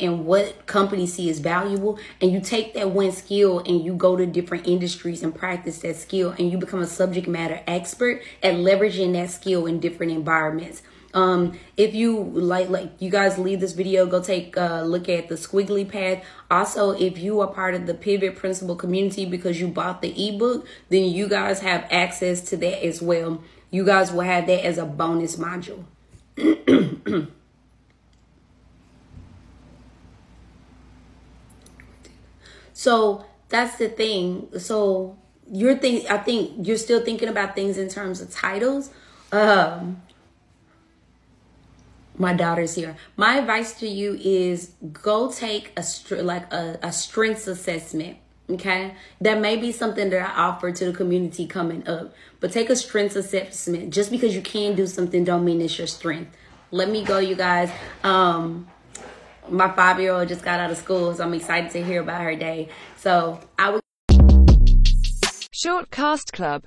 and what companies see as valuable and you take that one skill and you go to different industries and practice that skill and you become a subject matter expert at leveraging that skill in different environments. Um if you like like you guys leave this video go take a look at the squiggly path. Also if you are part of the pivot principle community because you bought the ebook then you guys have access to that as well. You guys will have that as a bonus module So that's the thing. So you're think I think you're still thinking about things in terms of titles. Um my daughter's here. My advice to you is go take a like a, a strengths assessment. Okay, that may be something that I offer to the community coming up. But take a strengths assessment. Just because you can do something, don't mean it's your strength. Let me go, you guys. Um, my five year old just got out of school, so I'm excited to hear about her day. So I would. Short Cast Club